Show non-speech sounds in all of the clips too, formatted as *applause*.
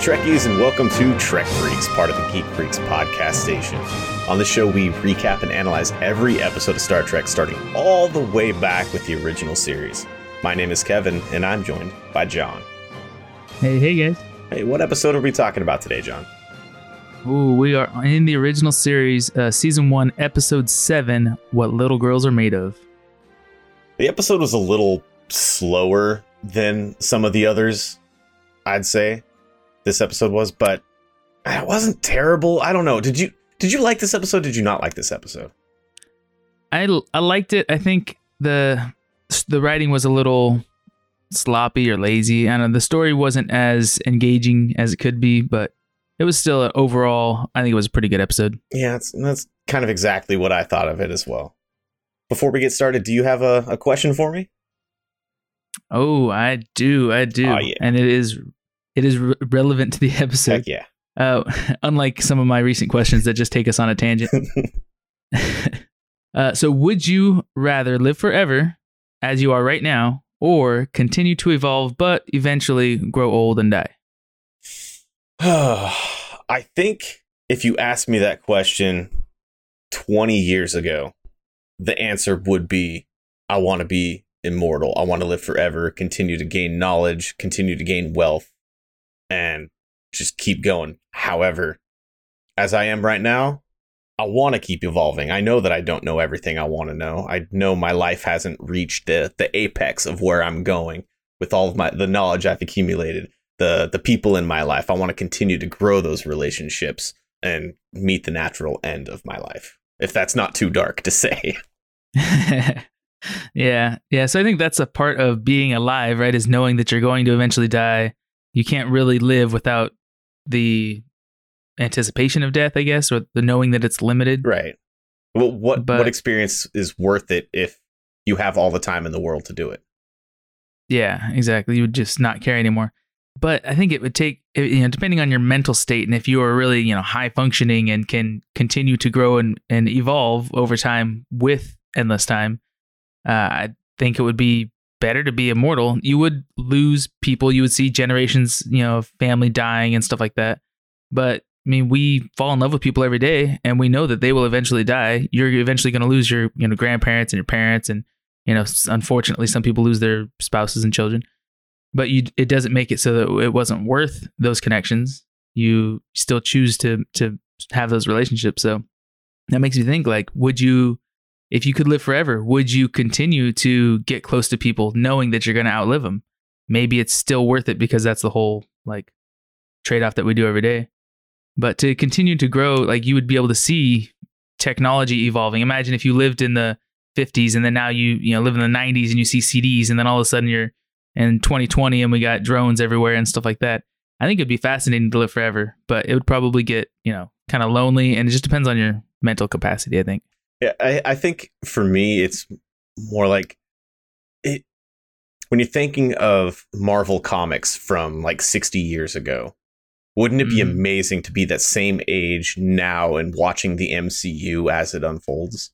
Trekkies, and welcome to Trek Freaks, part of the Geek Freaks podcast station. On the show, we recap and analyze every episode of Star Trek, starting all the way back with the original series. My name is Kevin, and I'm joined by John. Hey, hey guys. Hey, what episode are we talking about today, John? Ooh, we are in the original series, uh, season one, episode seven. What little girls are made of. The episode was a little slower than some of the others, I'd say. This episode was, but it wasn't terrible. I don't know. Did you did you like this episode? Did you not like this episode? I I liked it. I think the the writing was a little sloppy or lazy. I know. The story wasn't as engaging as it could be, but it was still an overall. I think it was a pretty good episode. Yeah, that's kind of exactly what I thought of it as well. Before we get started, do you have a, a question for me? Oh, I do, I do, Oh, yeah. and it is it is re- relevant to the *laughs* episode. Heck yeah. Uh, *laughs* unlike some of my recent questions that just take us on a tangent. *laughs* uh, so, would you rather live forever as you are right now, or continue to evolve but eventually grow old and die? *sighs* I think if you asked me that question 20 years ago, the answer would be I want to be immortal. I want to live forever, continue to gain knowledge, continue to gain wealth, and just keep going. However, as I am right now, I want to keep evolving. I know that I don't know everything I want to know. I know my life hasn't reached the, the apex of where I'm going with all of my the knowledge I've accumulated the the people in my life. I want to continue to grow those relationships and meet the natural end of my life. If that's not too dark to say. *laughs* *laughs* yeah, yeah. So I think that's a part of being alive, right? Is knowing that you're going to eventually die. You can't really live without the anticipation of death, I guess, or the knowing that it's limited. Right. Well, what But- what experience is worth it if you have all the time in the world to do it? Yeah, exactly. You would just not care anymore. But I think it would take, eh, you know, depending on your mental state, and if you are really, you know, high functioning and can continue to grow and, and evolve over time with endless time, uh, I think it would be better to be immortal. You would lose people. You would see generations, you know, family dying and stuff like that. But I mean, we fall in love with people every day, and we know that they will eventually die. You're eventually going to lose your, you know, grandparents and your parents, and you know, unfortunately, some people lose their spouses and children. But you, it doesn't make it so that it wasn't worth those connections. You still choose to to have those relationships. So that makes me think: like, would you, if you could live forever, would you continue to get close to people, knowing that you're going to outlive them? Maybe it's still worth it because that's the whole like trade off that we do every day. But to continue to grow, like you would be able to see technology evolving. Imagine if you lived in the 50s and then now you you know live in the 90s and you see CDs and then all of a sudden you're in 2020 and we got drones everywhere and stuff like that. I think it'd be fascinating to live forever, but it would probably get you know kind of lonely and it just depends on your mental capacity. I think. Yeah, I, I think for me it's more like it when you're thinking of Marvel comics from like 60 years ago. Wouldn't it be Mhm. amazing to be that same age now and watching the MCU as it unfolds?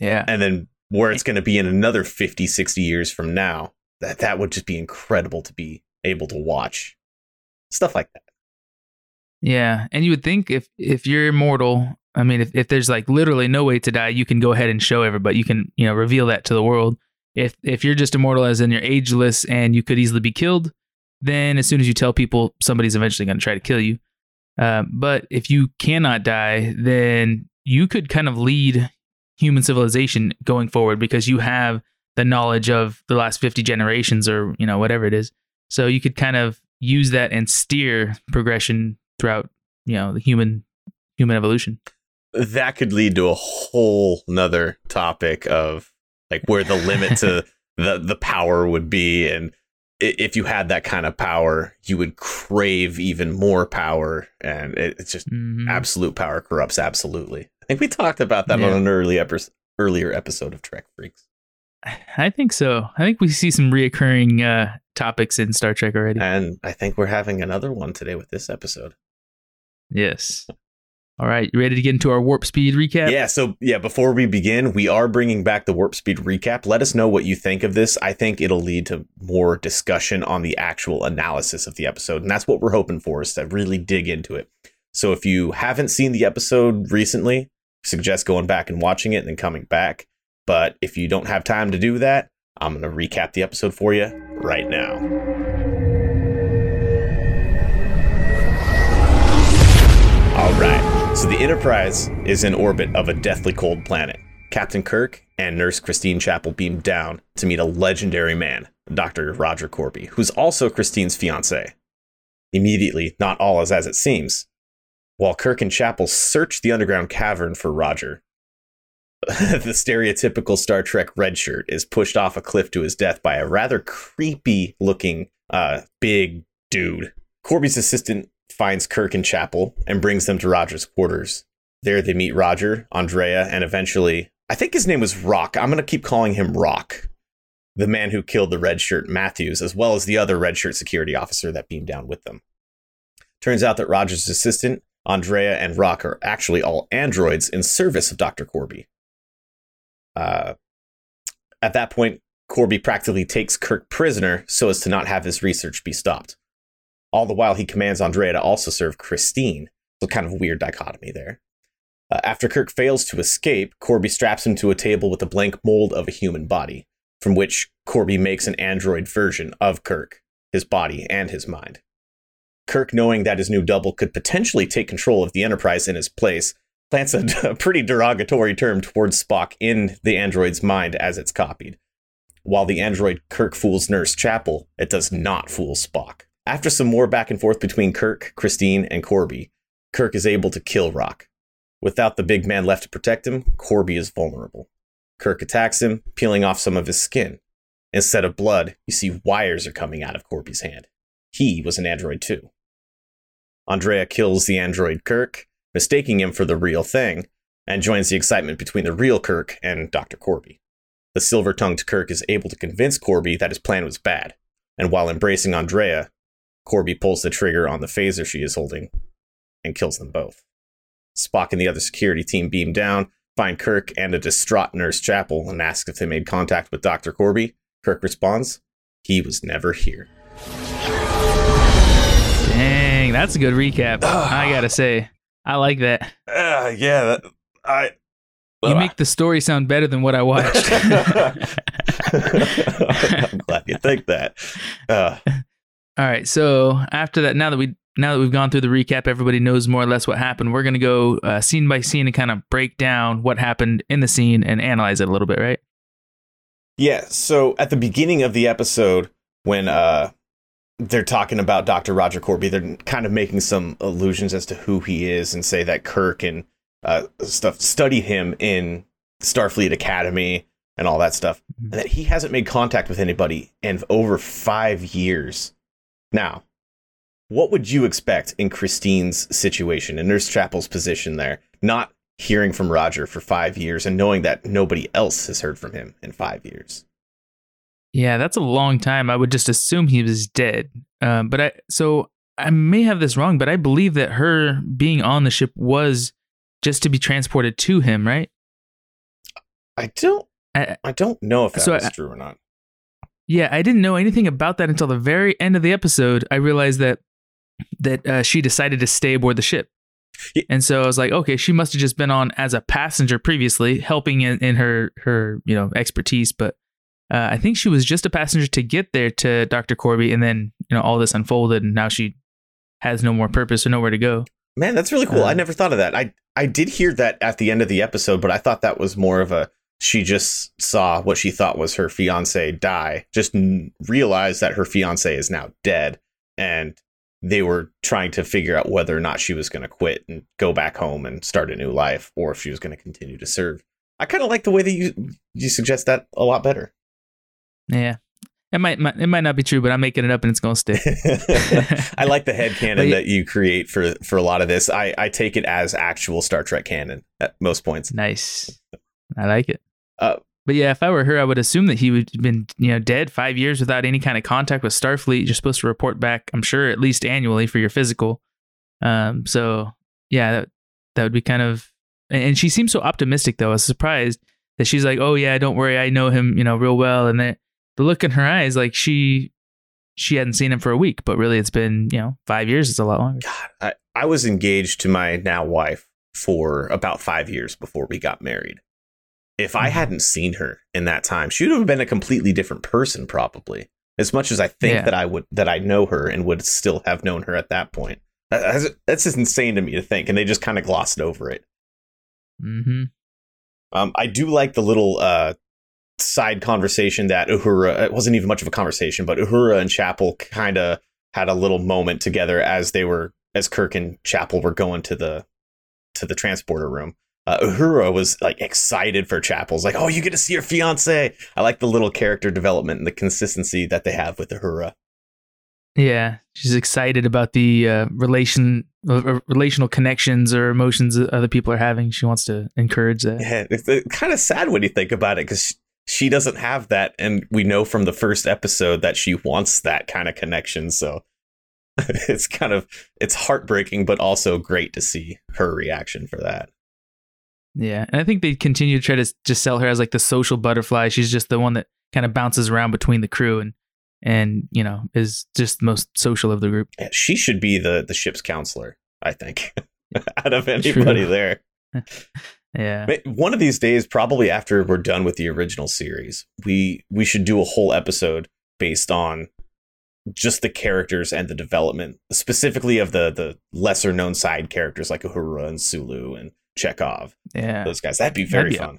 Yeah. and then where it's going to be in another 50 60 years from now that that would just be incredible to be able to watch stuff like that Yeah, and you would think if if you're immortal, I mean, if, if there's like literally no way to die, you can go ahead and show everybody. You can you know reveal that to the world. If if you're just immortal, as in you're ageless and you could easily be killed, then as soon as you tell people, somebody's eventually going to try to kill you. Uh, but if you cannot die, then you could kind of lead human civilization going forward because you have the knowledge of the last 50 generations or you know whatever it is. So you could kind of use that and steer progression throughout you know the human human evolution that could lead to a whole nother topic of like where the limit to *laughs* the the power would be. And if you had that kind of power you would crave even more power. And it, it's just Mhm. absolute power corrupts absolutely. I think we talked about that on an early epi- earlier episode of trek freaks. I think so. I think we see some reoccurring uh topics in star trek already. And i think we're having another one today with this episode. Yes All right, you ready to get into our warp speed recap? Yeah, so yeah, before we begin, we are bringing back the warp speed recap. Let us know what you think of this. I think it'll lead to more discussion on the actual analysis of the episode, and that's what we're hoping for is to really dig into it. So if you haven't seen the episode recently, suggest going back and watching it and then coming back. But if you don't have time to do that, I'm going to recap the episode for you right now. So the Enterprise is in orbit of a deathly cold planet. Captain Kirk and Nurse Christine Chapel beam down to meet a legendary man, Dr. Roger Korby, who's also Christine's fiance. Immediately, not all is as it seems. While Kirk and Chapel search the underground cavern for Roger, *laughs* the stereotypical Star Trek red shirt is pushed off a cliff to his death by a rather creepy looking uh, big dude. Korby's assistant finds Kirk and Chapel and brings them to Roger's quarters. There they meet Roger, Andrea, and eventually, I think his name was Rock. I'm going to keep calling him Rock, the man who killed the red shirt Matthews, as well as the other red shirt security officer that beamed down with them. Turns out that Roger's assistant, Andrea, and Rock are actually all androids in service of Dr. Korby. Uh, at that point, Korby practically takes Kirk prisoner so as to not have his research be stopped. All the while, he commands Andrea to also serve Christine. So, kind of weird dichotomy there. Uh, after Kirk fails to escape, Korby straps him to a table with a blank mold of a human body, from which Korby makes an android version of Kirk, his body, and his mind. Kirk, knowing that his new double could potentially take control of the Enterprise in his place, plants a *laughs* pretty derogatory term towards Spock in the android's mind as it's copied. While the android Kirk fools Nurse Chapel, it does not fool Spock. After some more back and forth between Kirk, Christine, and Korby, Kirk is able to kill Rock. Without the big man left to protect him, Korby is vulnerable. Kirk attacks him, peeling off some of his skin. Instead of blood, you see wires are coming out of Korby's hand. He was an android too. Andrea kills the android Kirk, mistaking him for the real thing, and joins the excitement between the real Kirk and Dr. Korby. The silver tongued Kirk is able to convince Korby that his plan was bad, and while embracing Andrea, Korby pulls the trigger on the phaser she is holding and kills them both. Spock and the other security team beam down, find Kirk and a distraught Nurse Chapel, and ask if they made contact with Dr. Korby. Kirk responds, he was never here. Dang, that's a good recap. *sighs* I gotta say, I like that. Uh, yeah, that, I. You make the story sound better than what I *laughs* watched. *laughs* I'm glad you think that. Uh, *laughs* All right, so after that, now that we now that we've gone through the recap, everybody knows more or less what happened. We're gonna go uh, scene by scene and kind of break down what happened in the scene and analyze it a little bit, right? Yeah. So at the beginning of the episode, when uh, they're talking about Dr. Roger Korby, they're kind of making some allusions as to who he is and say that Kirk and uh, stuff studied him in Starfleet Academy and all that stuff, and that he hasn't made contact with anybody in over five years. Now, what would you expect in Christine's situation, in Nurse Chapel's position there, not hearing from Roger for five years and knowing that nobody else has heard from him in five years? Yeah, that's a long time. I would just assume he was dead. Um, but I so I may have this wrong, but I believe that her being on the ship was just to be transported to him, right? I don't. I, I don't know if that's So true or not. Yeah, I didn't know anything about that until the very end of the episode. I realized that that uh, she decided to stay aboard the ship, Yeah. and so I was like, okay, she must have just been on as a passenger previously, helping in, in her her you know expertise. But uh, I think she was just a passenger to get there to Doctor Korby, and then you know all this unfolded, and now she has no more purpose or nowhere to go. Man, that's really cool. I Uh, never thought of that. I I did hear that at the end of the episode, but I thought that was more of a she just saw what she thought was her fiance die, just n- realized that her fiance is now dead, and they were trying to figure out whether or not she was going to quit and go back home and start a new life, or if she was going to continue to serve. I kind of like the way that you you suggest that a lot better. Yeah, it might, might it might not be true, but I'm making it up, and it's gonna stick. *laughs* I like the head *laughs* canon that you create for for a lot of this. I I take it as actual Star Trek canon at most points. Nice. I like it. Uh, but yeah, if I were her, I would assume that he would have been, you know, dead five years without any kind of contact with Starfleet. You're supposed to report back, I'm sure, at least annually for your physical. Um, so yeah, that, that would be kind of. And she seems so optimistic though. I was surprised that she's like, "Oh yeah, don't worry, I know him, you know, real well." And that the look in her eyes, like she she hadn't seen him for a week, but really it's been you know five years. It's a lot longer. God, I, I was engaged to my now wife for about five years before we got married. If I Mhm. hadn't seen her in that time, she would have been a completely different person, probably. As much as I think Yeah. that I would that I know her and would still have known her at that point. That's, that's just insane to me to think, and they just kind of glossed over it. Mm-hmm. Um, I do like the little uh, side conversation that Uhura. It wasn't even much of a conversation, but Uhura and Chapel kind of had a little moment together as they were as Kirk and Chapel were going to the to the transporter room. Uh, Uhura was like excited for Chapel's like, oh, you get to see your fiance. I like the little character development and the consistency that they have with Uhura. Yeah, she's excited about the uh, relation, uh, relational connections or emotions that other people are having. She wants to encourage that. Yeah, it's, kind of sad when you think about it because she doesn't have that, and we know from the first episode that she wants that kind of connection. So *laughs* it's kind of it's heartbreaking, but also great to see her reaction for that. Yeah, and I think they continue to try to just sell her as like the social butterfly. She's just the one that kind of bounces around between the crew and and you know is just the most social of the group. Yeah, she should be the the ship's counselor. I think *laughs* out of anybody True. there. *laughs* Yeah, One of these days, probably after we're done with the original series, we we should do a whole episode based on just the characters and the development, specifically of the the lesser known side characters like Uhura and Sulu and Chekov. yeah, Those guys, that'd be very That'd be fun.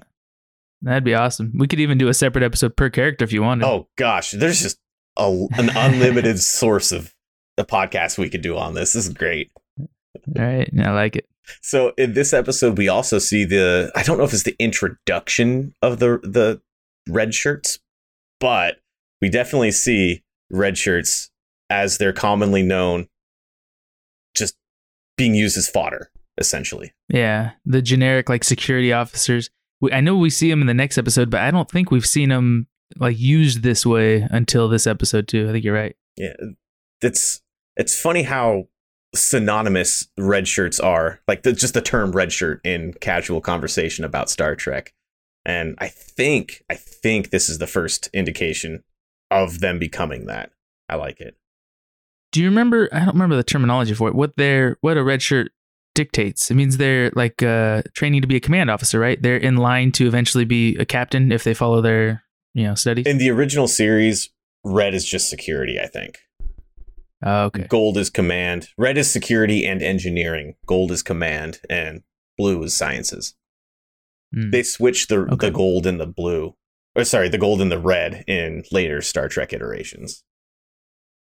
that'd be awesome. We could even do a separate episode per character if you wanted. Oh gosh, there's just a, an unlimited *laughs* source of the podcast we could do on this. This is great. all right, I like it. So in this episode, we also see the I don't know if it's the introduction of the the red shirts, but we definitely see red shirts as they're commonly known, just being used as fodder, essentially. Yeah, the generic like security officers. We, I know we see them in the next episode, but I don't think we've seen them like used this way until this episode too. I think you're right. Yeah, it's it's funny how synonymous red shirts are, like the, just the term red shirt in casual conversation about Star Trek. And I think I think this is the first indication of them becoming that. I like it. Do you remember? I don't remember the terminology for it. What their what a red shirt dictates. It means they're like uh, training to be a command officer, right? They're in line to eventually be a captain if they follow their you know studies. In the original series, red is just security, I think. oh, okay. Gold is command. Red is security and engineering. Gold is command and blue is sciences. Hmm. They switched the Okay. the gold and the blue. Or sorry, the gold and the red in later Star Trek iterations.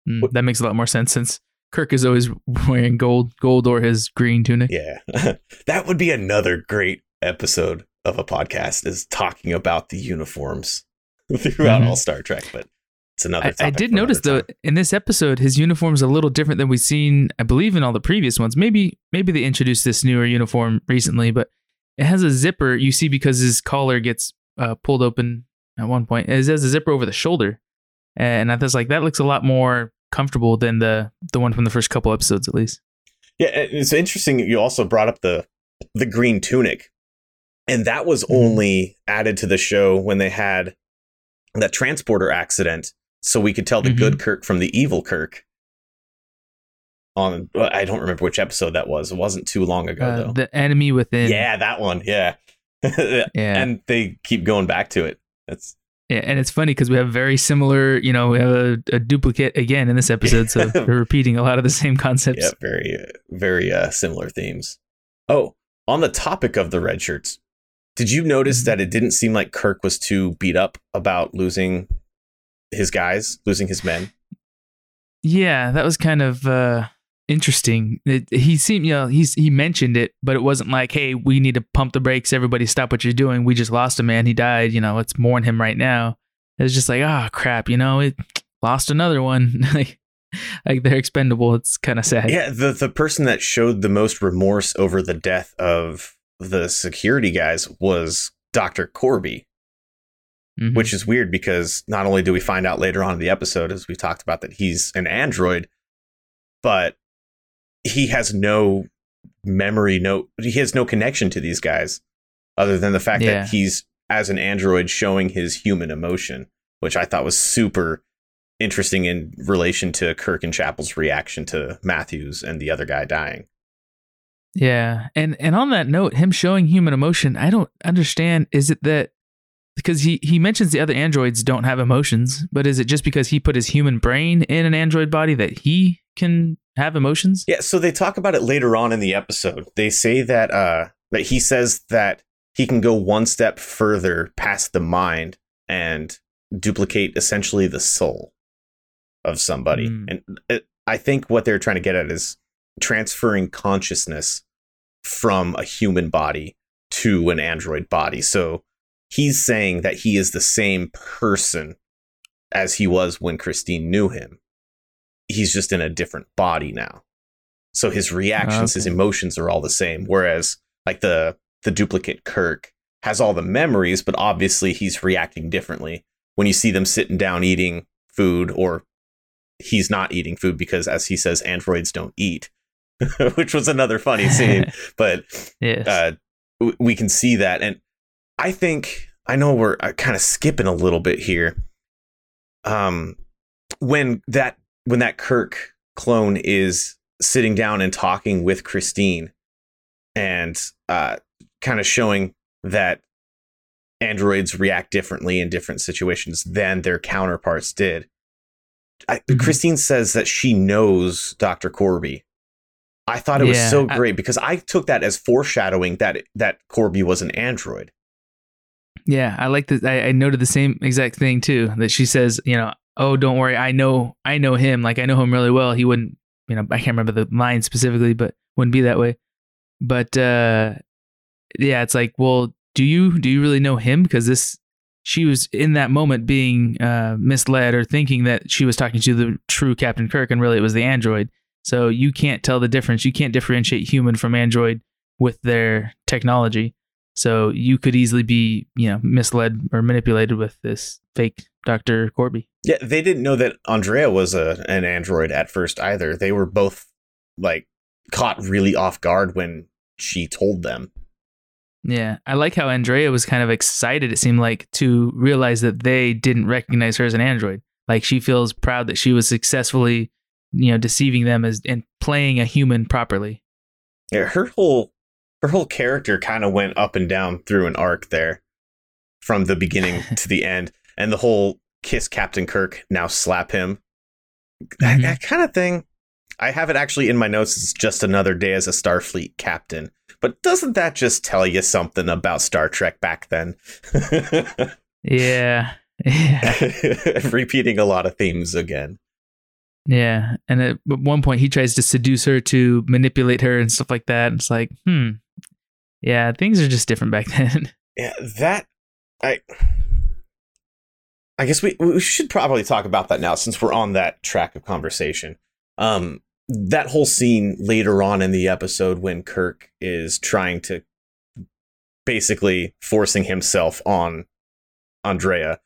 Mm, that makes a lot more sense since Kirk is always *laughs* wearing gold, gold or his green tunic. Yeah. *laughs* that would be another great episode of a podcast is talking about the uniforms *laughs* throughout Mhm. all Star Trek, but it's another I, I did notice though in this episode his uniform's a little different than we've seen I believe in all the previous ones. Maybe maybe they introduced this newer uniform recently, but it has a zipper you see because his collar gets uh, pulled open at one point. It has a zipper over the shoulder, and I was like that looks a lot more comfortable than the the one from the first couple episodes at least. Yeah, it's interesting you also brought up the the green tunic. And that was Mhm. only added to the show when they had that transporter accident so we could tell the Mhm. good Kirk from the evil Kirk. On I don't remember which episode that was. It wasn't too long ago Uh, though. the enemy within. yeah, that one. Yeah. *laughs* yeah. And they keep going back to it. That's Yeah, and it's funny because we have very similar, you know, we have a, a duplicate again in this episode, so *laughs* we're repeating a lot of the same concepts. yeah, very very uh, similar themes. Oh, on the topic of the red shirts, did you notice Mhm. that it didn't seem like Kirk was too beat up about losing his guys, losing his men? Yeah, that was kind of uh, interesting. It, he seemed, you know, he's he mentioned it, but it wasn't like, hey, we need to pump the brakes. Everybody, stop what you're doing. We just lost a man. He died. You know, let's mourn him right now. It was just like, ah, crap. You know, it *tsk* lost another one. *laughs* like, like they're expendable. It's kind of sad. Yeah, the the person that showed the most remorse over the death of the security guys was Dr. Korby, Mhm. which is weird because not only do we find out later on in the episode, as we talked about, that he's an android, but he has no memory, no, he has no connection to these guys other than the fact Yeah. that he's as an android showing his human emotion, which I thought was super interesting in relation to Kirk and Chapel's reaction to Matthews and the other guy dying. Yeah, and and on that note, him showing human emotion, I don't understand. Is it that because he he mentions the other androids don't have emotions, but is it just because he put his human brain in an android body that he can have emotions? Yeah, so they talk about it later on in the episode. They say that uh that he says that he can go one step further past the mind and duplicate essentially the soul of somebody. Mm. And it, I think what they're trying to get at is transferring consciousness from a human body to an android body. So he's saying that he is the same person as he was when Christine knew him. He's just in a different body now. So his reactions, his emotions are all the same. Whereas like the the duplicate Kirk has all the memories, but obviously he's reacting differently when you see them sitting down eating food or he's not eating food because as he says androids don't eat *laughs* which was another funny scene *laughs* but Yes. uh, w- we can see that. And I think I know we're uh, kind of skipping a little bit here. Um, when that when that Kirk clone is sitting down and talking with Christine, and uh, kind of showing that androids react differently in different situations than their counterparts did. I, Mhm. Christine says that she knows Dr. Korby. I thought it was Yeah, so I- great because I took that as foreshadowing that that Korby was an android. Yeah, I like that. I, I noted the same exact thing too. That she says, you know, oh, don't worry, I know, I know him. Like I know him really well. He wouldn't, you know, I can't remember the line specifically, but wouldn't be that way. But uh, yeah, it's like, well, do you do you really know him? Because this, she was in that moment being uh, misled or thinking that she was talking to the true Captain Kirk, and really it was the android. So you can't tell the difference. You can't differentiate human from android with their technology. So you could easily be, you know, misled or manipulated with this fake Dr. Korby. Yeah, they didn't know that Andrea was a an android at first either. They were both like caught really off guard when she told them. Yeah. I like how Andrea was kind of excited, it seemed like, to realize that they didn't recognize her as an android. Like she feels proud that she was successfully, you know, deceiving them as and playing a human properly. Yeah, her whole her whole character kind of went up and down through an arc there from the beginning *laughs* to the end. And the whole kiss Captain Kirk, now slap him. That, Mhm. that kind of thing. I have it actually in my notes. It's just another day as a Starfleet captain. But doesn't that just tell you something about Star Trek back then? *laughs* Yeah. *laughs* Yeah. *laughs* Repeating a lot of themes again. Yeah. And at one point he tries to seduce her to manipulate her and stuff like that. It's like, hmm. Yeah, things are just different back then. Yeah, that I I guess we we should probably talk about that now since we're on that track of conversation. Um that whole scene later on in the episode when Kirk is trying to basically forcing himself on Andrea.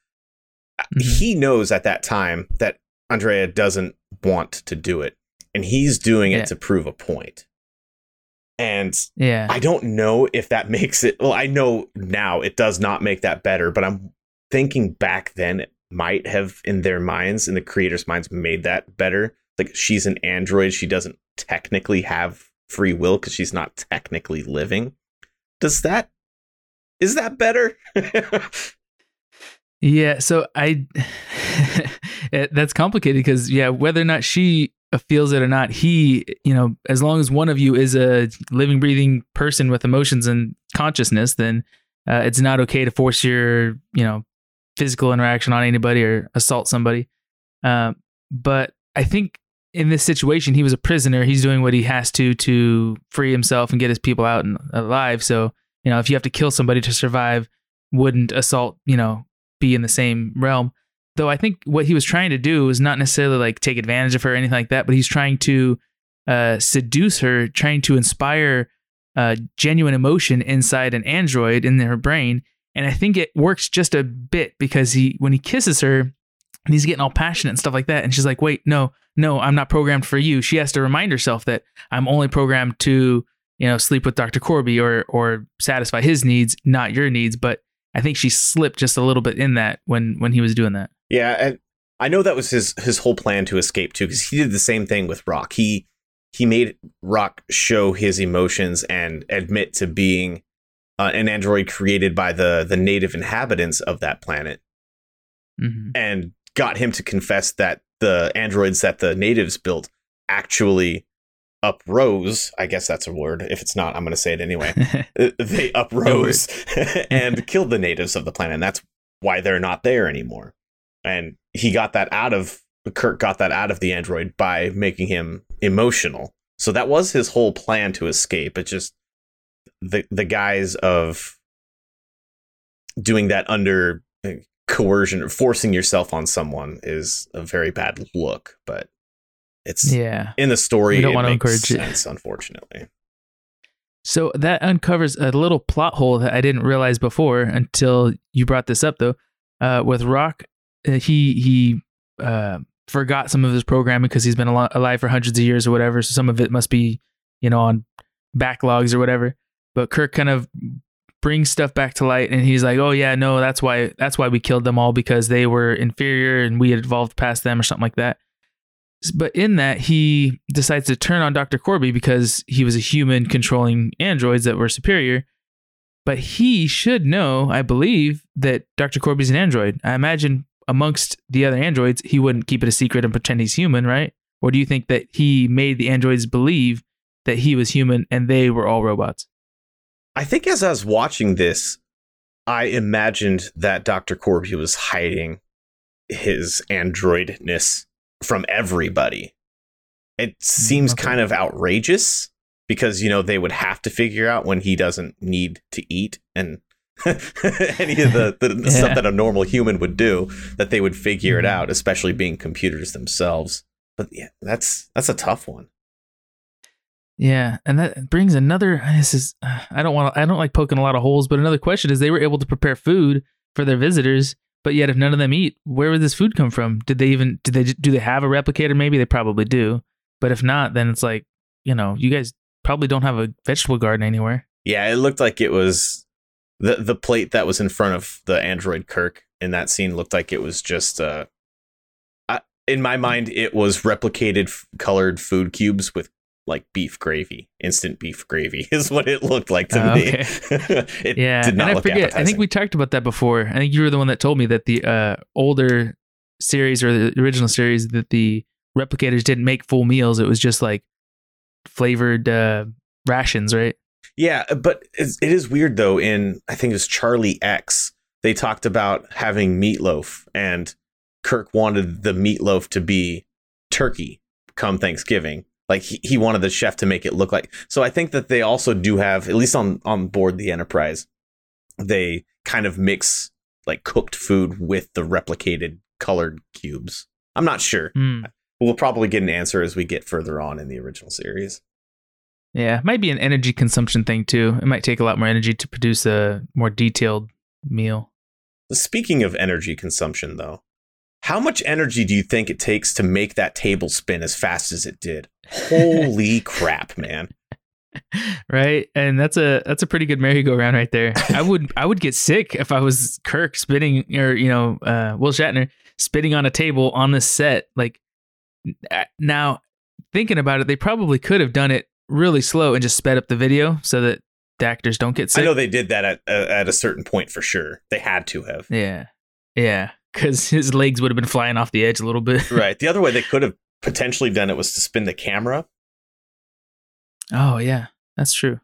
Mhm. He knows at that time that Andrea doesn't want to do it and he's doing it Yeah. to prove a point. And yeah. I don't know if that *laughs* makes it. Well, I know now it does not make that better, but I'm thinking back then might have in their minds, in the creators' minds, made that better. Like she's an android, she doesn't technically have free will because she's not technically living. Does that is that better? *laughs* Yeah, so I *laughs* that's complicated because yeah, whether or not she feels it or not, he, you know, as long as one of you is a living, breathing person with emotions and consciousness, then uh, it's not okay to force your, you know, physical interaction on anybody or assault somebody. Um, but I think in this situation, he was a prisoner. He's doing what he has to to free himself and get his people out and alive. So you know, if you have to kill somebody to survive, wouldn't assault, you know, be in the same realm. Though I think what he was trying to do was not necessarily like take advantage of her or anything like that, but he's trying to uh, seduce her, trying to inspire uh, genuine emotion inside an android in her brain. And I think it works just a bit because he, when he kisses her, and he's getting all passionate and stuff like that, and she's like, "Wait, no, no, I'm not programmed for you." She has to remind herself that I'm only programmed to you know, sleep with Dr. Korby or or satisfy his needs, not your needs. But I think she slipped just a little bit in that when when he was doing that. Yeah, and I know that was his his whole plan to escape too, because he did the same thing with Rock. He he made Rock show his emotions and admit to being uh, an android created by the the native inhabitants of that planet, hmm and got him to confess that the androids that the natives built actually uprose. I guess that's a word. If it's not, I'm going to say it anyway. *laughs* Uh, they *laughs* uprose *laughs* and killed the natives of the planet. And that's why they're not there anymore. And he got that out of Kirk got that out of the android by making him emotional. So that was his whole plan to escape. It just the the guise of doing that under uh, coercion or forcing yourself on someone is a very bad look, but it's yeah. in the story We don't it wanna makes encourage it. sense, unfortunately. So that uncovers a little plot hole that I didn't realize before until you brought this up, though. Uh, with Rock, uh, he he uh, forgot some of his programming because he's been al- alive for hundreds of years or whatever. So some of it must be, you know, on backlogs or whatever. But Kirk kind of brings stuff back to light, and he's like, "Oh yeah, no, that's why that's why we killed them all because they were inferior and we had evolved past them or something like that." But in that, he decides to turn on Dr. Korby because he was a human controlling androids that were superior. But he should know, I believe, that Dr. Korby's an android. I imagine amongst the other androids, he wouldn't keep it a secret and pretend he's human, right? Or do you think that he made the androids believe that he was human and they were all robots? I think as I was watching this, I imagined that Dr. Korby was hiding his androidness from everybody. It seems okay. kind of outrageous because, you know, they would have to figure out when he doesn't need to eat and *laughs* any of the, *laughs* the, the Yeah. stuff that a normal human would do, that they would figure it Mhm. out, especially being computers themselves. But yeah, that's that's a tough one. Yeah, and that brings another. This is I don't want. I don't like poking a lot of holes, but another question is: they were able to prepare food for their visitors, but yet if none of them eat, where would this food come from? Did they even? Did they? Do they have a replicator? Maybe they probably do, but if not, then it's like you know, you guys probably don't have a vegetable garden anywhere. Yeah, it looked like it was the the plate that was in front of the android Kirk in that scene looked like it was just uh in my mind it was replicated f- colored food cubes with like beef gravy, instant beef gravy *laughs* is what it looked like to Ah, me. okay. *laughs* it Yeah, did not and I look forget. I think we talked about that before. I think you were the one that told me that the uh, older series or the original series that the replicators didn't make full meals. It was just like flavored uh, rations, right? Yeah, but it's, it is weird though. In I think it was Charlie X, they talked about having meatloaf, and Kirk wanted the meatloaf to be turkey come Thanksgiving. Like he, he wanted the chef to make it look like. So I think that they also do have, at least on on board the Enterprise, they kind of mix like cooked food with the replicated colored cubes. I'm not sure. Hmm. We'll probably get an answer as we get further on in the original series. Yeah, might be an energy consumption thing too. It might take a lot more energy to produce a more detailed meal. Speaking of energy consumption, though, how much energy do you think it takes to make that table spin as fast as it did? *laughs* Holy crap, man! right and that's a that's a pretty good merry-go-round right there *laughs* i would i would get sick if i was kirk spinning or you know uh will shatner spinning on a table on this set like now thinking about it they probably could have done it really slow and just sped up the video so that the actors don't get sick I know they did that at uh, at a certain point for sure. They had to have. yeah yeah because his legs would have been flying off the edge a little bit *laughs* Right. The other way they could have potentially done it was to spin the camera, oh yeah that's true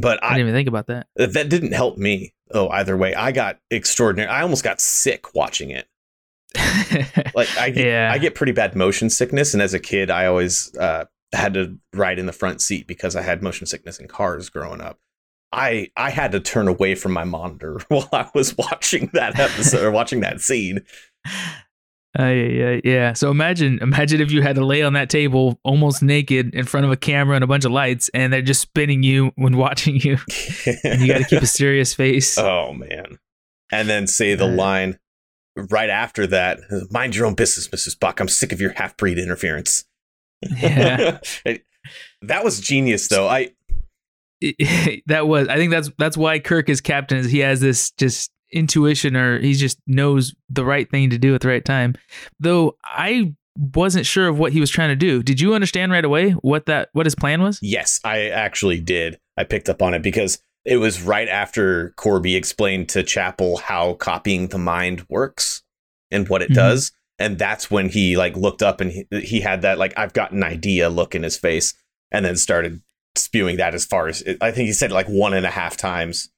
but i didn't even think about that that didn't help me. Oh, either way, I got extraordinary. I almost got sick watching it. *laughs* Like I get, Yeah. I get pretty bad motion sickness, and as a kid, I always uh, had to ride in the front seat because I had motion sickness in cars growing up. I I had to turn away from my monitor *laughs* while I was watching that episode or watching that scene. *laughs* Uh, yeah, yeah, yeah. So imagine, imagine if you had to lay on that table almost naked in front of a camera and a bunch of lights, and they're just spinning you when *laughs* watching you. And you got to keep a serious face. oh man, and then say the Uh, line right after that: "Mind your own business, Mr. Spock. I'm sick of your half breed interference." Yeah. That was genius, though. I *laughs* that was. I think that's that's why Kirk is captain. Is he has this just intuition, or he just knows the right thing to do at the right time. Though I wasn't sure of what he was trying to do. Did you understand right away what that what his plan was? Yes, I actually did. I picked up on it because it was right after Korby explained to Chapel how copying the mind works and what it mm-hmm. does. And that's when he like looked up and he, he had that like I've got an idea look in his face and then started spewing that as far as I think he said like one and a half times.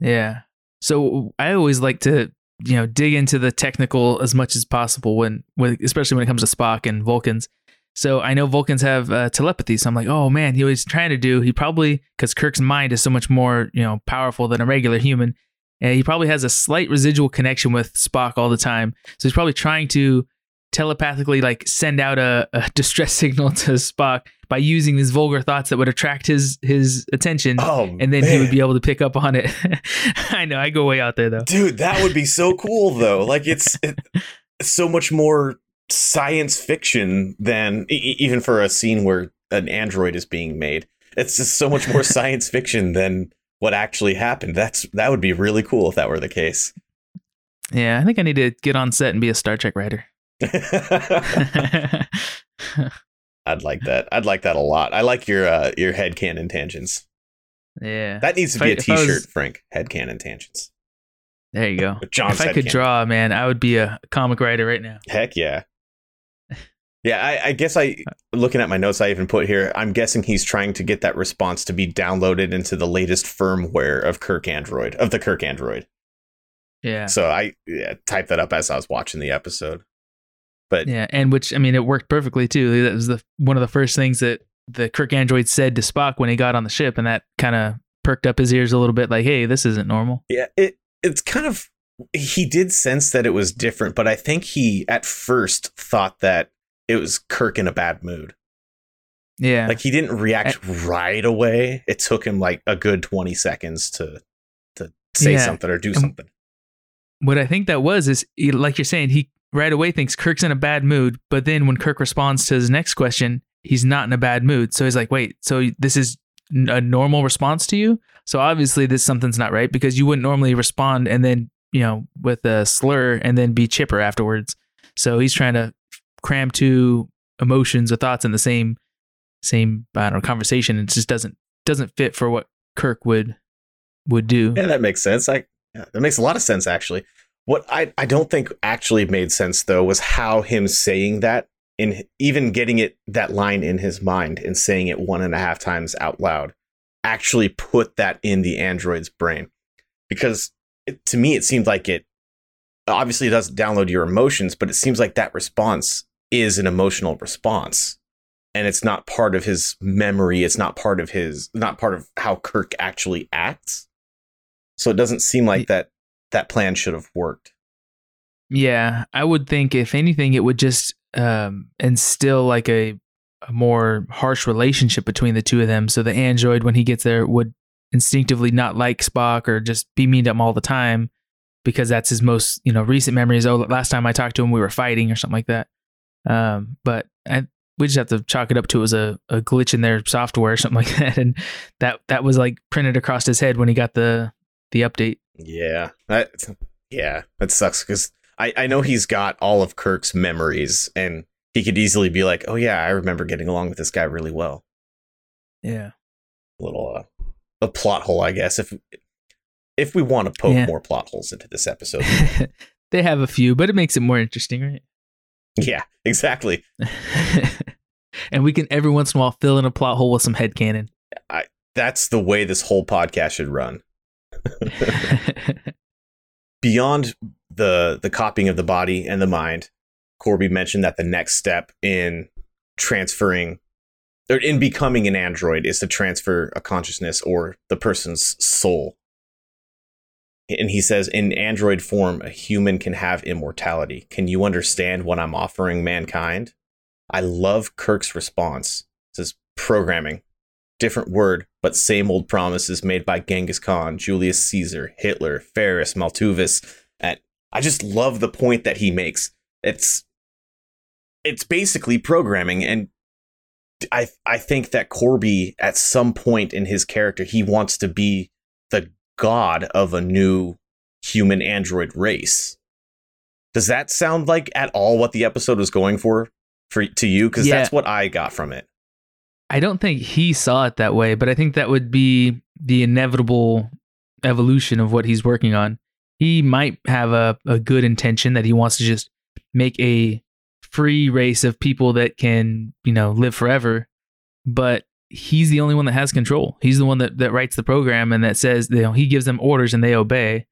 Yeah. So I always like to you know dig into the technical as much as possible when, when especially when it comes to Spock and Vulcans. So I know Vulcans have uh, telepathy. So I'm like, oh man, he was trying to do. He probably because Kirk's mind is so much more you know powerful than a regular human, and he probably has a slight residual connection with Spock all the time. So he's probably trying to telepathically like send out a, a *laughs* distress signal to Spock by using these vulgar thoughts that would attract his his attention, oh, and then man. he would be able to pick up on it. *laughs* I know I go way out there though, dude. That would be so cool though. Like it's, *laughs* it, it's so much more science fiction than e- even for a scene where an android is being made. It's just so much more science fiction than what actually happened. That's that would be really cool if that were the case. Yeah, I think I need to get on set and be a Star Trek writer. *laughs* I'd like that. I'd like that a lot. I like your uh, your head canon tangents. Yeah, that needs to if be I, a T-shirt, was... Frank. Head canon tangents. There you go. *laughs* if I could draw, man, I would be a comic writer right now. Heck yeah. *laughs* Yeah, I, I, guess I looking at my notes, I even put here. I'm guessing he's trying to get that response to be downloaded into the latest firmware of Kirk Android of the Kirk Android. Yeah. So I yeah, typed that up as I was watching the episode. But yeah, and which I mean, it worked perfectly too. That was the one of the first things that the Kirk android said to Spock when he got on the ship, and that kind of perked up his ears a little bit. Like, hey, this isn't normal. Yeah, it it's kind of he did sense that it was different, but I think he at first thought that it was Kirk in a bad mood. Yeah, like he didn't react right away. It took him like a good twenty seconds to to say yeah. something or do something. What I think that was is like you're saying, he right away thinks Kirk's in a bad mood, but then when Kirk responds to his next question, he's not in a bad mood. So he's like, wait, so this is a normal response to you? So obviously this something's not right because you wouldn't normally respond and then, you know, with a slur and then be chipper afterwards. So he's trying to cram two emotions or thoughts in the same same I don't know conversation and it just doesn't doesn't fit for what Kirk would would do. Yeah, that makes sense. I yeah, that makes a lot of sense actually. What I, I don't think actually made sense though was how him saying that in even getting it that line in his mind and saying it one and a half times out loud actually put that in the android's brain. Because it, to me it seemed like it obviously it doesn't download your emotions but it seems like that response is an emotional response. And it's not part of his memory. It's not part of his not part of how kirk actually acts. So it doesn't seem like that that plan should have worked. Yeah, I would think if anything, it would just um, instill like a, a more harsh relationship between the two of them. So the android, when he gets there, would instinctively not like Spock or just be mean to him all the time because that's his most you know recent memories. Oh, last time I talked to him, we were fighting or something like that. Um, but I, we just have to chalk it up to it was a, a glitch in their software or something like *laughs* that, and that that was like printed across his head when he got the the update. Yeah, that yeah, that sucks because I I know he's got all of Kirk's memories, and he could easily be like, oh yeah, I remember getting along with this guy really well. Yeah, a little uh, a plot hole, I guess. If if we want to poke yeah. more plot holes into this episode, *laughs* they have a few, but it makes it more interesting, right? Yeah, exactly. *laughs* and we can every once in a while fill in a plot hole with some head canon. I, that's the way this whole podcast should run. *laughs* Beyond the the copying of the body and the mind, Korby mentioned that the next step in transferring or in becoming an android is to transfer a consciousness or the person's soul. And he says, in android form, a human can have immortality. Can you understand what I'm offering mankind? I love Kirk's response. It says, programming different word, but same old promises made by Genghis Khan, Julius Caesar, Hitler, Ferris, Maltuvis. And I just love the point that he makes. It's it's basically programming and I I think that Korby at some point in his character he wants to be the god of a new human android race. Does that sound like at all what the episode was going for for to you? Because Yeah. that's what I got from it. I don't think he saw it that way, but I think that would be the inevitable evolution of what he's working on. He might have a, a good intention that he wants to just make a free race of people that can, you know, live forever. But he's the only one that has control. He's the one that, that writes the program and that says, you know, he gives them orders and they obey.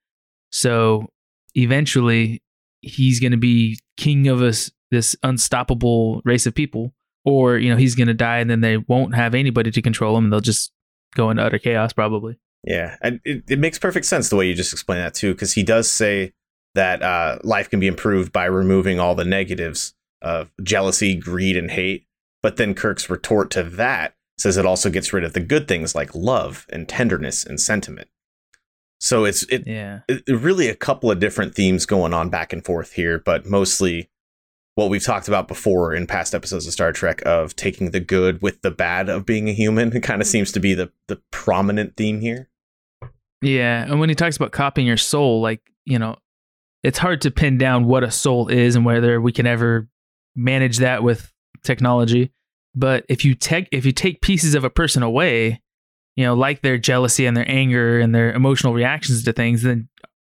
So eventually he's going to be king of us, this unstoppable race of people or you know he's going to die and then they won't have anybody to control him and they'll just go into utter chaos probably Yeah, and it, it makes perfect sense the way you just explained that too, because he does say that uh, life can be improved by removing all the negatives of jealousy, greed, and hate. But then Kirk's retort to that says it also gets rid of the good things like love and tenderness and sentiment. So it's it, yeah it really a couple of different themes going on back and forth here, but mostly what we've talked about before in past episodes of Star Trek of taking the good with the bad of being a human. *laughs* It kind of seems to be the the prominent theme here. yeah and when he talks about copying your soul like you know it's hard to pin down what a soul is and whether we can ever manage that with technology but if you take if you take pieces of a person away you know like their jealousy and their anger and their emotional reactions to things then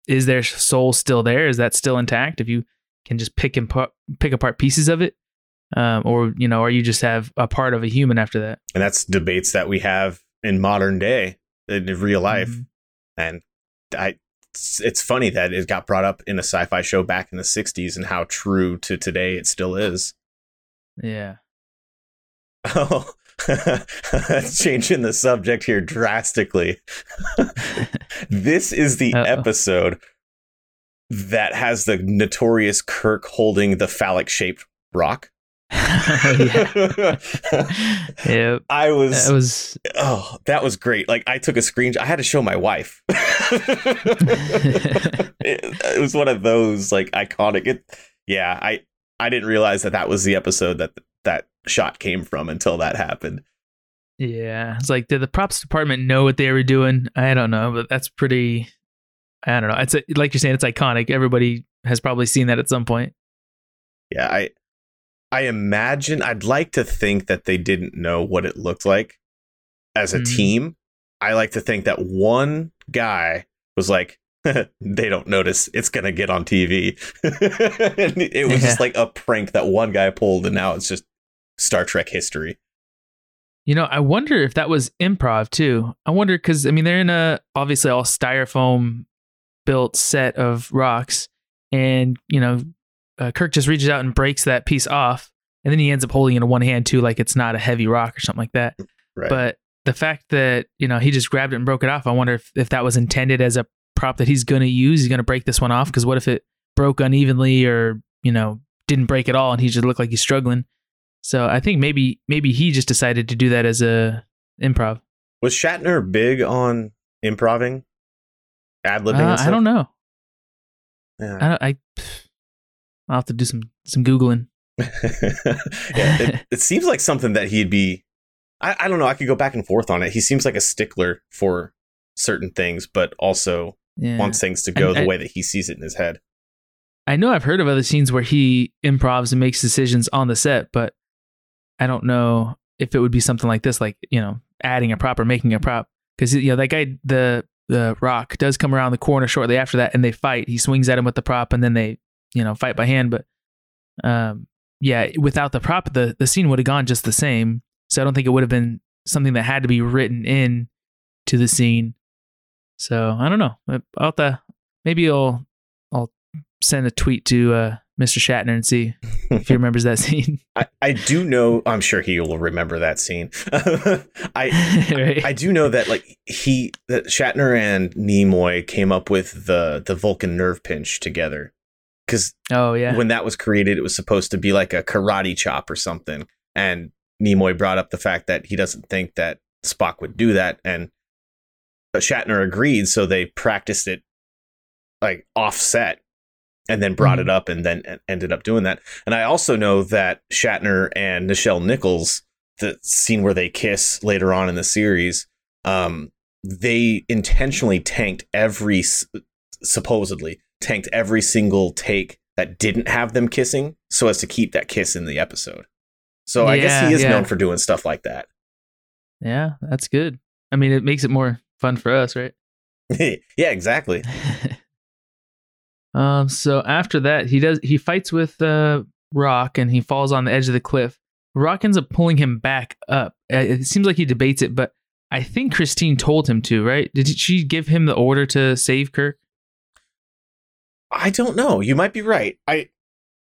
is their soul still there is that still intact if you can just pick and pu- pick apart pieces of it um, or you know or you just have a part of a human after that. And that's debates that we have in modern day in real life. Mhm. and i it's, it's funny that it got brought up in a sci-fi show back in the 60s and how true to today it still is. Yeah. Oh *laughs* changing the subject here drastically. *laughs* This is the Uh-oh. episode that has the notorious kirk holding the phallic shaped rock *laughs* yeah. Yep. *laughs* i was That was Oh, that was great. Like I took a screen I had to show my wife. it, *laughs* it was one of those like iconic it, yeah, I I didn't realize that that was the episode that that shot came from until that happened. yeah. It's like did the props department know what they were doing? I don't know, but that's pretty. I don't know. It's a, like you're saying, it's iconic. Everybody has probably seen that at some point. Yeah, I I imagine I'd like to think that they didn't know what it looked like as a Mhm. team. I like to think that one guy was like *laughs* they don't notice it's gonna get on TV. *laughs* it was just *laughs* like a prank that one guy pulled, and now it's just Star Trek history. You know, I wonder if that was improv too. I wonder because I mean they're in a obviously all styrofoam built set of rocks, and you know, uh, Kirk just reaches out and breaks that piece off, and then he ends up holding it in one hand too, like it's not a heavy rock or something like that. Right. But the fact that you know he just grabbed it and broke it off, I wonder if, if that was intended as a prop that he's going to use. He's going to break this one off because what if it broke unevenly or you know didn't break at all and he just looked like he's struggling. So I think maybe maybe he just decided to do that as a improv. was Shatner big on improving, ad libbing? Uh, I don't know. Yeah. I don't, I *sighs* I'll have to do some some googling. *laughs* yeah, it, *laughs* it seems like something that he'd be. I, I don't know. I could go back and forth on it. He seems like a stickler for certain things, but also Yeah. wants things to go And the I- way that he sees it in his head. I know I've heard of other scenes where he improvs and makes decisions on the set, but I don't know if it would be something like this, like you know, adding a prop or making a prop. Because you know that guy, the the Rock, does come around the corner shortly after that, and they fight. He swings at him with the prop, and then they you know fight by hand. But um, yeah, without the prop, the the scene would have gone just the same. So I don't think it would have been something that had to be written in to the scene. So I don't know. I'll to, maybe I'll I'll send a tweet to uh, Mr. Shatner and see *laughs* if he remembers that scene. *laughs* I, I do know. I'm sure he will remember that scene. *laughs* I right? I do know that like he that Shatner and Nimoy came up with the the Vulcan nerve pinch together because oh yeah. when that was created, it was supposed to be like a karate chop or something. And Nimoy brought up the fact that he doesn't think that Spock would do that, and Shatner agreed, so they practiced it like offset, and then brought Mhm. it up, and then ended up doing that. And I also know that Shatner and Nichelle Nichols the scene where they kiss later on in the series, um, they intentionally tanked every supposedly tanked every single take that didn't have them kissing so as to keep that kiss in the episode. So I guess he is yeah. known for doing stuff like that. Yeah, that's good. I mean, it makes it more fun for us, right? *laughs* yeah, exactly. *laughs* um. So after that, he does he fights with uh, Rock and he falls on the edge of the cliff. Rock ends up pulling him back up. Uh, It seems like he debates it, but I think Christine told him to. Right? Did she give him the order to save Kirk? I don't know. You might be right. I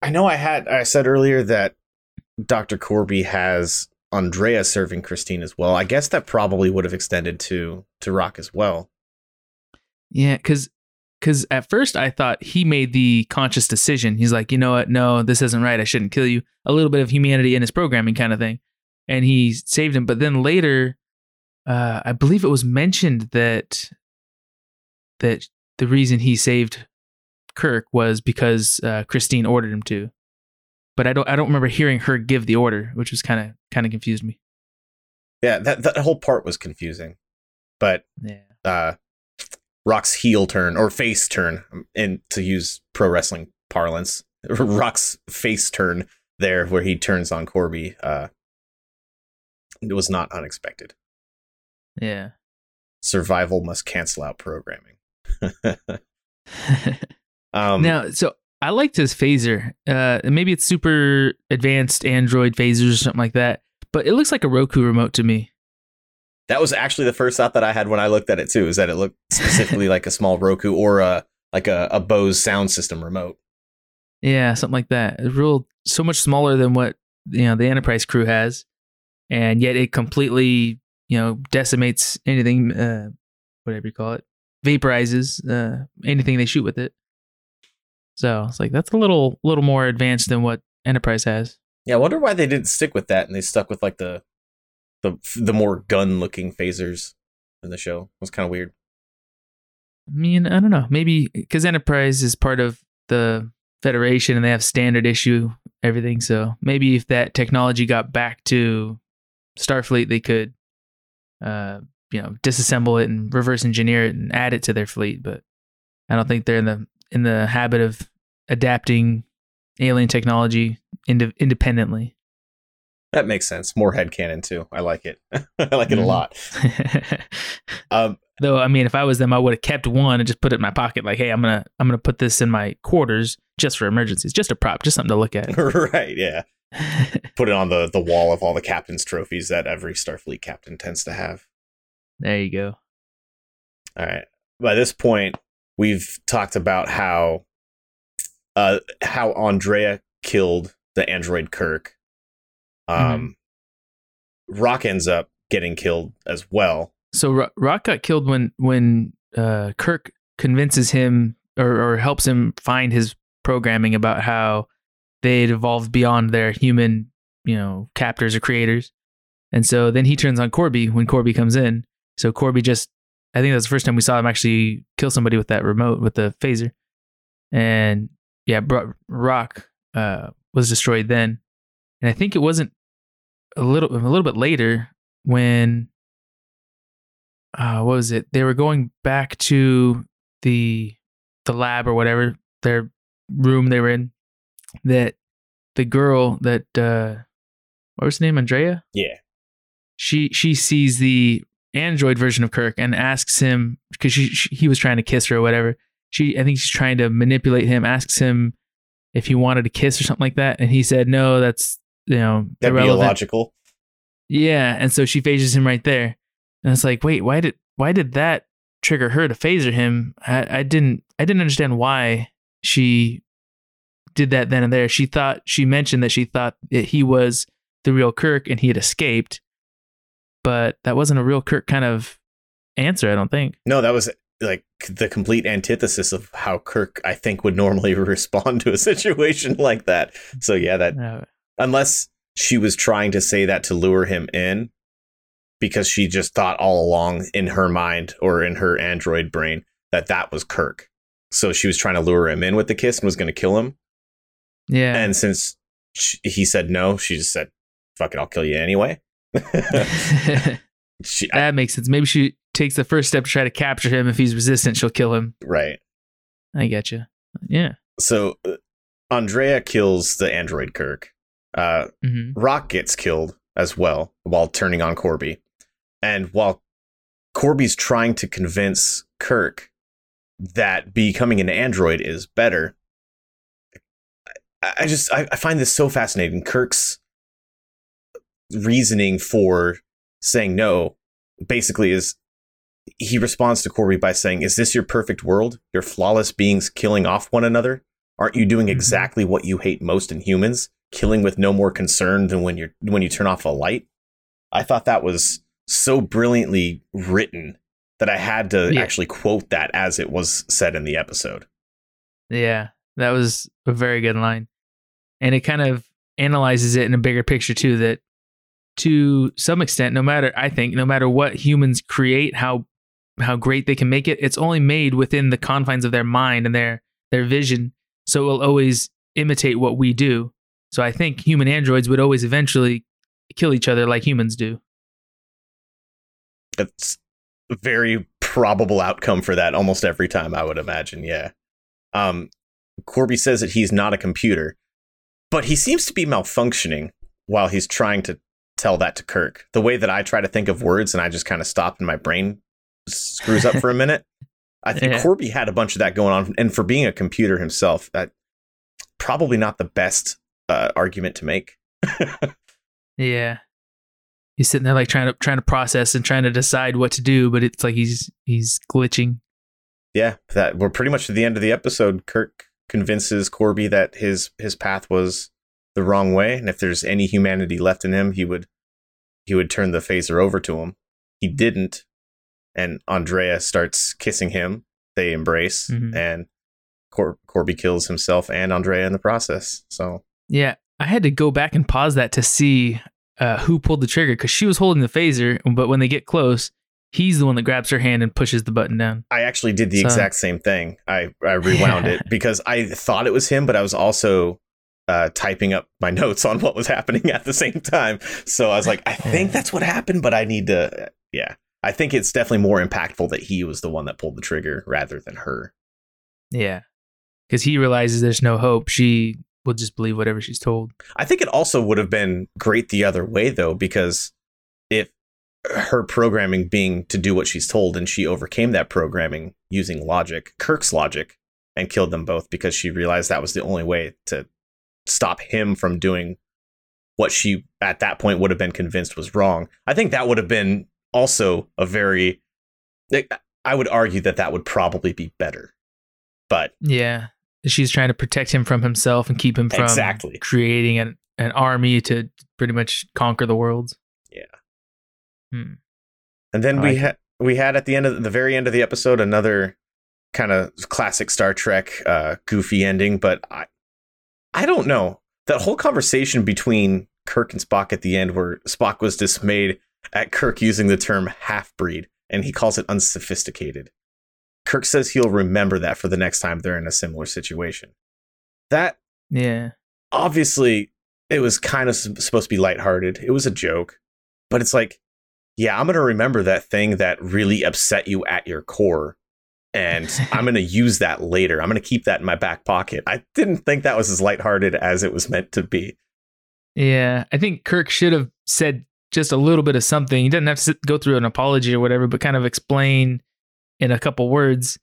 I know I had I said earlier that Dr. Korby has Andrea serving Christine as well. I guess that probably would have extended to to Rock as well. Yeah, because because at first I thought he made the conscious decision. He's like, you know what? No, this isn't right. I shouldn't kill you. A little bit of humanity in his programming, kind of thing, and he saved him. But then later, uh, I believe it was mentioned that that the reason he saved Kirk was because uh, Christine ordered him to. But I don't I don't remember hearing her give the order, which was kind of kind of confused me. Yeah, that that whole part was confusing. But Yeah. uh Rock's heel turn or face turn and to use pro wrestling parlance, *laughs* Rock's face turn there where he turns on Korby uh it was not unexpected. Yeah. Survival must cancel out programming. *laughs* *laughs* um now, so I liked his phaser. Uh, maybe it's super advanced Android phasers or something like that, but it looks like a Roku remote to me. That was actually the first thought that I had when I looked at it too. Is that it looked *laughs* specifically like a small Roku or a like a, a Bose sound system remote. Yeah, something like that. It's real, so much smaller than what you know the Enterprise crew has, and yet it completely you know decimates anything, uh, whatever you call it, vaporizes uh, anything they shoot with it. So it's like that's a little little more advanced than what Enterprise has. Yeah, I wonder why they didn't stick with that and they stuck with like the the the more gun looking phasers in the show. It was kind of weird. I mean, I don't know. Maybe because Enterprise is part of the Federation and they have standard issue everything. So maybe if that technology got back to Starfleet, they could, uh, you know, disassemble it and reverse engineer it and add it to their fleet. But I don't think they're in the in the habit of adapting alien technology ind- independently. That makes sense. More head headcanon too. I like it. *laughs* I like it a Mhm. lot. *laughs* Um, Though I mean, if I was them, I would have kept one and just put it in my pocket. Like, hey, I'm gonna I'm gonna put this in my quarters just for emergencies, just a prop, just something to look at. *laughs* right, yeah. Put it on the the wall of all the captain's trophies that every Starfleet captain tends to have. there you go. All right. By this point, we've talked about how uh how Andrea killed the android Kirk. Um Rock ends up getting killed as well. So Ro- Rock got killed when when uh, Kirk convinces him or, or helps him find his programming about how they'd evolved beyond their human, you know, captors or creators. And so then he turns on Korby when Korby comes in. So Korby just, I think that's the first time we saw him actually kill somebody with that remote with the phaser. And yeah, Rock uh, was destroyed then. And I think it wasn't a little a little bit later when uh, what was it? They were going back to the the lab or whatever their room they were in. That the girl that uh, what was her name? Andrea. Yeah. She she sees the android version of Kirk and asks him because she, she he was trying to kiss her or whatever. She I think she's trying to manipulate him. Asks him if he wanted to kiss or something like that, and he said no. That's you know That'd be illogical. Yeah, and so she phases him right there, and it's like, wait, why did why did that trigger her to phaser him? I, I didn't I didn't understand why she did that then and there. She thought she mentioned that she thought that he was the real Kirk and he had escaped, but that wasn't a real Kirk kind of answer. I don't think. No, that was like the complete antithesis of how Kirk I think would normally *laughs* respond to a situation like that. So yeah, that unless she was trying to say that to lure him in because she just thought all along in her mind or in her android brain that that was Kirk. So she was trying to lure him in with the kiss and was going to kill him. yeah, And since sh he said no, she just said, fuck it, I'll kill you anyway. *laughs* *laughs* she, that makes sense. Maybe she takes the first step to try to capture him. If he's resistant, she'll kill him. right. I get you. Yeah. So uh, Andrea kills the android Kirk. Uh, hmm Rock gets killed as well while turning on Korby. And while Korby's trying to convince Kirk that becoming an android is better, I, I just I, I find this so fascinating. Kirk's reasoning for saying no basically is he responds to Korby by saying, Is this your perfect world? Your flawless beings killing off one another? Aren't you doing Mhm. exactly what you hate most in humans? Killing with no more concern than when you're when you turn off a light? I thought that was so brilliantly written that I had to Yeah. actually quote that as it was said in the episode. Yeah, that was a very good line. And it kind of analyzes it in a bigger picture too that to some extent no matter I think no matter what humans create how how great they can make it it's only made within the confines of their mind and their their vision so it will always imitate what we do. So I think human androids would always eventually kill each other like humans do. That's a very probable outcome for that almost every time, I would imagine. Yeah. Um, Korby says that he's not a computer, but he seems to be malfunctioning while he's trying to tell that to Kirk. The way that I try to think of words and I just kind of stop and my brain screws up for a minute. I think *laughs* Yeah. Korby had a bunch of that going on. And for being a computer himself, that probably not the best uh, argument to make. *laughs* Yeah. He's sitting there like trying to trying to process and trying to decide what to do, but it's like he's he's glitching. yeah, that we're pretty much at the end of the episode. Kirk convinces Korby that his his path was the wrong way, and if there's any humanity left in him, he would he would turn the phaser over to him. He didn't, and Andrea starts kissing him. They embrace, Mhm. and Cor- Korby kills himself and Andrea in the process. So Yeah, I had to go back and pause that to see uh, who pulled the trigger because she was holding the phaser, but when they get close, he's the one that grabs her hand and pushes the button down. I actually did the So- exact same thing. I, I rewound it *laughs* because I thought it was him, but I was also uh, typing up my *laughs* notes on what was happening at the same time. So I was like, I think Yeah. that's what happened, but I need to. Yeah, I think it's definitely more impactful that he was the one that pulled the trigger rather than her. Yeah, because he realizes there's no hope. She will just believe whatever she's told. I think it also would have been great the other way though, because if her programming being to do what she's told and she overcame that programming using logic, Kirk's logic, and killed them both because she realized that was the only way to stop him from doing what she at that point would have been convinced was wrong. I think that would have been also a very I would argue that that would probably be better. But Yeah, she's trying to protect him from himself and keep him from Exactly. creating an an army to pretty much conquer the world. Yeah. Hmm. And then we had we had at the end of the very end of the episode another kind of classic Star Trek uh, goofy ending, but I I don't know that whole conversation between Kirk and Spock at the end, where Spock was dismayed at Kirk using the term half breed, and he calls it unsophisticated. Kirk says he'll remember that for the next time they're in a similar situation. That Yeah. obviously it was kind of supposed to be lighthearted. It was a joke, but it's like, yeah, I'm gonna remember that thing that really upset you at your core, and *laughs* I'm gonna use that later. I'm gonna keep that in my back pocket. I didn't think that was as lighthearted as it was meant to be. Yeah, I think Kirk should have said just a little bit of something. He doesn't have to go through an apology or whatever, but kind of explain in a couple words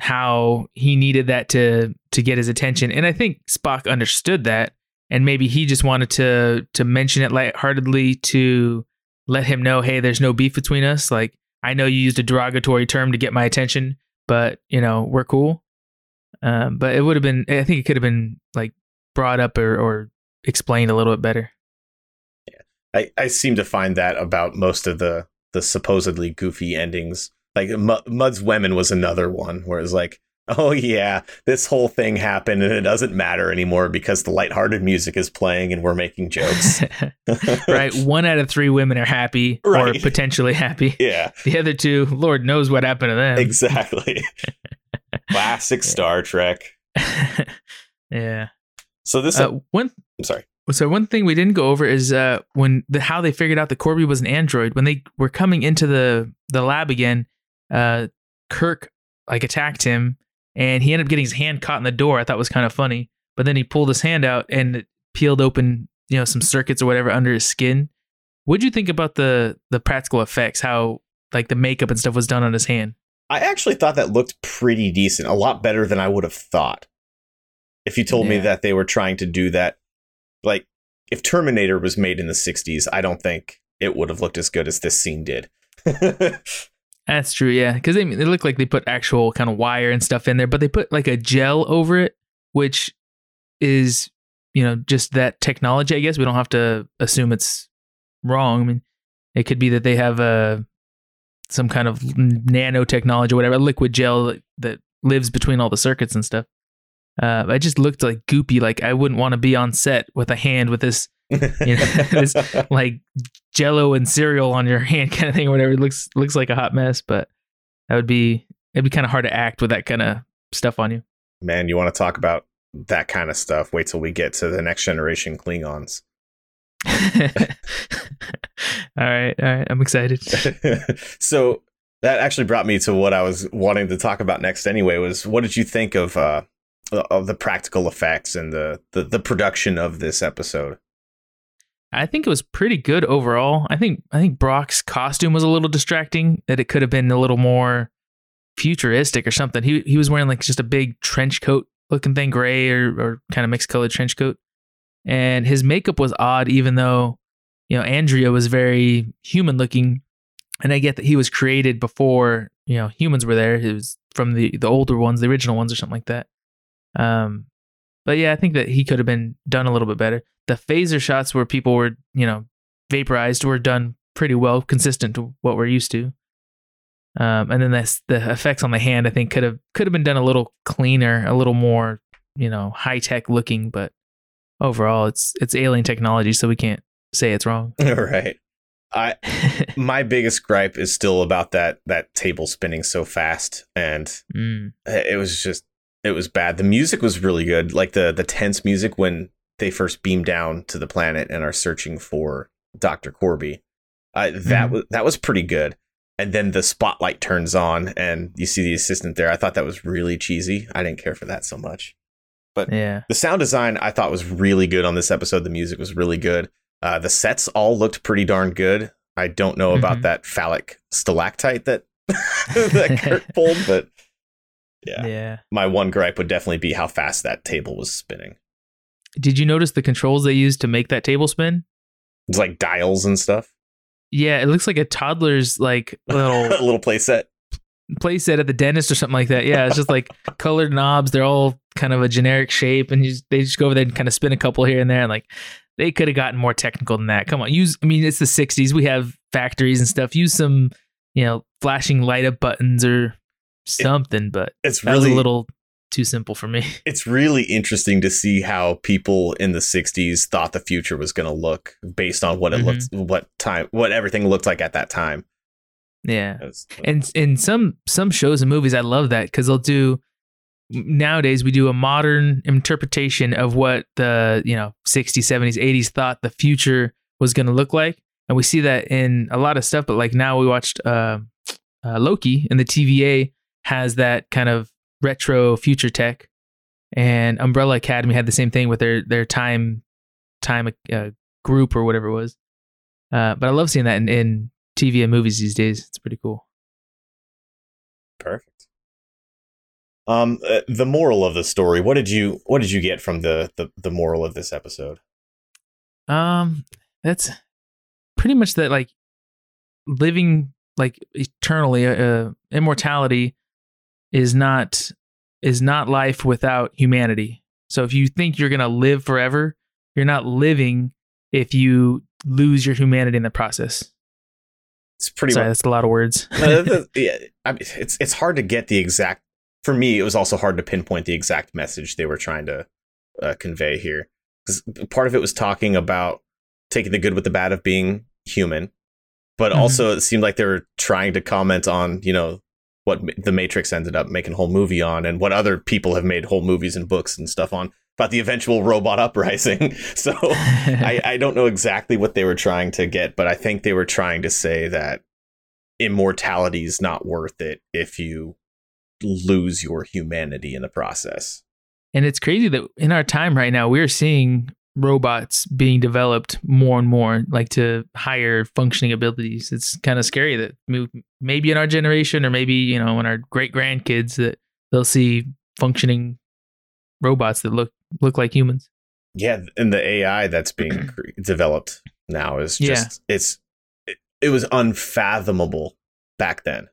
how he needed that to to get his attention. And I think Spock understood that, and maybe he just wanted to to mention it lightheartedly to let him know, hey, there's no beef between us. Like I know you used a derogatory term to get my attention, but you know we're cool. Um, but it would have been. I think it could have been like brought up or, or explained a little bit better. yeah I, I seem to find that about most of the the supposedly goofy endings. Like M- Mudd's Women was another one where it's like, oh yeah, this whole thing happened and it doesn't matter anymore because the lighthearted music is playing and we're making jokes. *laughs* right. One out of three women are happy or potentially happy. *laughs* yeah, The other two, Lord knows what happened to them. exactly. *laughs* Classic Star Trek. yeah. So this, Uh, one I'm sorry. So one thing we didn't go over is uh, when the how they figured out that Korby was an android. When they were coming into the the lab again, uh, Kirk like attacked him, and he ended up getting his hand caught in the door. I thought was kind of funny, but then he pulled his hand out and it peeled open, you know, some circuits or whatever under his skin. What'd you think about the the practical effects? How like the makeup and stuff was done on his hand? I actually thought that looked pretty decent, a lot better than I would have thought. If you told me that they were trying to do that, like if Terminator was made in the 60s, I don't think it would have looked as good as this scene did. *laughs* That's true, yeah. Because they they look like they put actual kind of wire and stuff in there, but they put like a gel over it, which is you know just that technology. I guess we don't have to assume it's wrong. I mean, it could be that they have a some kind of nanotechnology or whatever, liquid gel that, that lives between all the circuits and stuff. Uh, it just looked like goopy. Like I wouldn't want to be on set with a hand with this *laughs* you know, *laughs* this like jello and cereal on your *laughs* hand kind of thing or whatever. It looks looks like a hot mess, but that would be it'd be kind of hard to act with that kind of stuff on you. Man, you want to talk about that kind of stuff? Wait till we get to the next generation Klingons. all right, all right. I'm excited. so that actually brought me to what I was wanting to talk about next. Anyway, was what did you think of uh, of the practical effects and the, the the production of this episode? I think it was pretty good overall. I think I think Brock's costume was a little distracting. That it could have been a little more futuristic or something. He he was wearing like just a big trench coat looking thing, gray or or kind of mixed colored trench coat, and his makeup was odd. Even though you know Andrea was very human looking, and I get that he was created before you know humans were there. It was from the the older ones, the original ones, or something like that. Um, but yeah, I think that he could have been done a little bit better. The phaser shots where people were, you know, vaporized were done pretty well, consistent to what we're used to. Um, and then the effects on the hand, I think, could have could have been done a little cleaner, a little more, you know, high tech looking. But overall, it's it's alien technology, so we can't say it's wrong. *laughs* right. I *laughs* my biggest gripe is still about that that table spinning so fast, and Mm. it was just it was bad. The music was really good, like the the tense music when they first beam down to the planet and are searching for Doctor Korby. Uh, that Mhm. was that was pretty good. And then the spotlight turns on, and you see the assistant there. I thought that was really cheesy. I didn't care for that so much. But yeah. The sound design I thought was really good on this episode. The music was really good. Uh, the sets all looked pretty darn good. I don't know about Mhm. that phallic stalactite that *laughs* that Kirk pulled, but yeah. yeah. My one gripe would definitely be how fast that table was spinning. Did you notice the controls they used to make that table spin? It's like dials and stuff. Yeah, it looks like a toddler's like *laughs* little little playset. play set at the dentist or something like that. Yeah, it's just like *laughs* colored knobs. They're all kind of a generic shape, and you just, they just go over there and kind of spin a couple here and there. And like they could have gotten more technical than that. Come on, use. I mean, it's the '60s. We have factories and stuff. Use some, you know, flashing light up buttons or something. But It's that was really a little too simple for me. *laughs* it's really interesting to see how people in the 60s thought the future was going to look based on what it Mhm. looked what time what everything looked like at that time. Yeah. It was- and in some some shows and movies i love that because they'll do nowadays we do a modern interpretation of what the you know 60s 70s 80s thought the future was going to look like and we see that in a lot of stuff but like now we watched uh, uh, loki and the tva has that kind of retro future tech and umbrella academy had the same thing with their their time time uh, group or whatever it was uh, but i love seeing that in, in tv and movies these days it's pretty cool Perfect. Um, uh, the moral of the story. What did you What did you get from the the, the moral of this episode? Um, that's pretty much that. Like living like eternally, uh, immortality is not is not life without humanity. So if you think you're gonna live forever, you're not living if you lose your humanity in the process. It's pretty Sorry, much. that's a lot of words. *laughs* *laughs* Yeah, I mean, it's it's hard to get the exact. For me, it was also hard to pinpoint the exact message they were trying to uh, convey here. 'Cause part of it was talking about taking the good with the bad of being human, but Mhm. also it seemed like they were trying to comment on you know what the Matrix ended up making a whole movie on, and what other people have made whole movies and books and stuff on about the eventual robot uprising. *laughs* So I, *laughs* I don't know exactly what they were trying to get, but I think they were trying to say that immortality is not worth it if you lose your humanity in the process. And it's crazy that in our time right now, we're seeing robots being developed more and more, like to higher functioning abilities. It's kind of scary that maybe in our generation, or maybe you know, in our great grandkids, that they'll see functioning robots that look look like humans. Yeah, and the AI that's being *clears throat* developed now is just yeah. it's it, it, was unfathomable back then.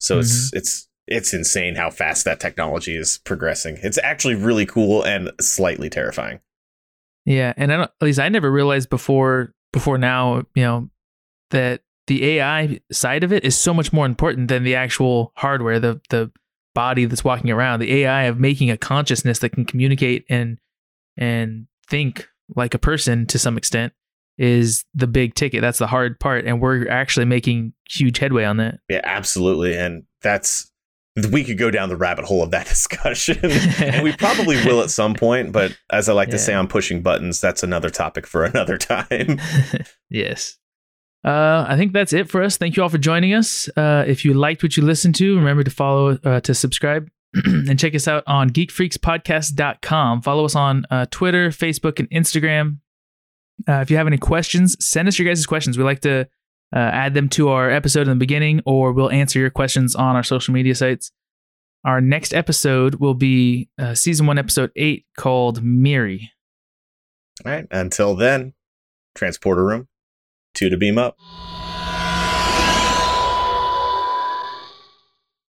So mm-hmm. it's it's it's insane how fast that technology is progressing. It's actually really cool and slightly terrifying. Yeah, and I don't, at least I never realized before before now, you know, that the AI side of it is so much more important than the actual hardware, the the body that's walking around. The AI of making a consciousness that can communicate and and think like a person to some extent is the big ticket. That's the hard part, and we're actually making huge headway on that. Yeah, absolutely, and that's we could go down the rabbit hole of that *laughs* discussion. And we probably will at some point but as i like yeah. to say on pushing buttons that's another topic for *laughs* another time. *laughs* Yes. Uh, i think that's it for us. Thank you all for joining us. Uh, if you liked what you listened to remember to follow uh, to subscribe *clears throat* and check us out on geekfreakspodcast.com follow us on uh, twitter facebook and instagram. Uh, if you have any questions send us your guys' questions. We like to uh, add them to our episode in the beginning, or we'll answer your questions on our social media sites. Our next episode will be uh, season one, episode eight, called Miri. All right. Until then, transporter room, two to beam up.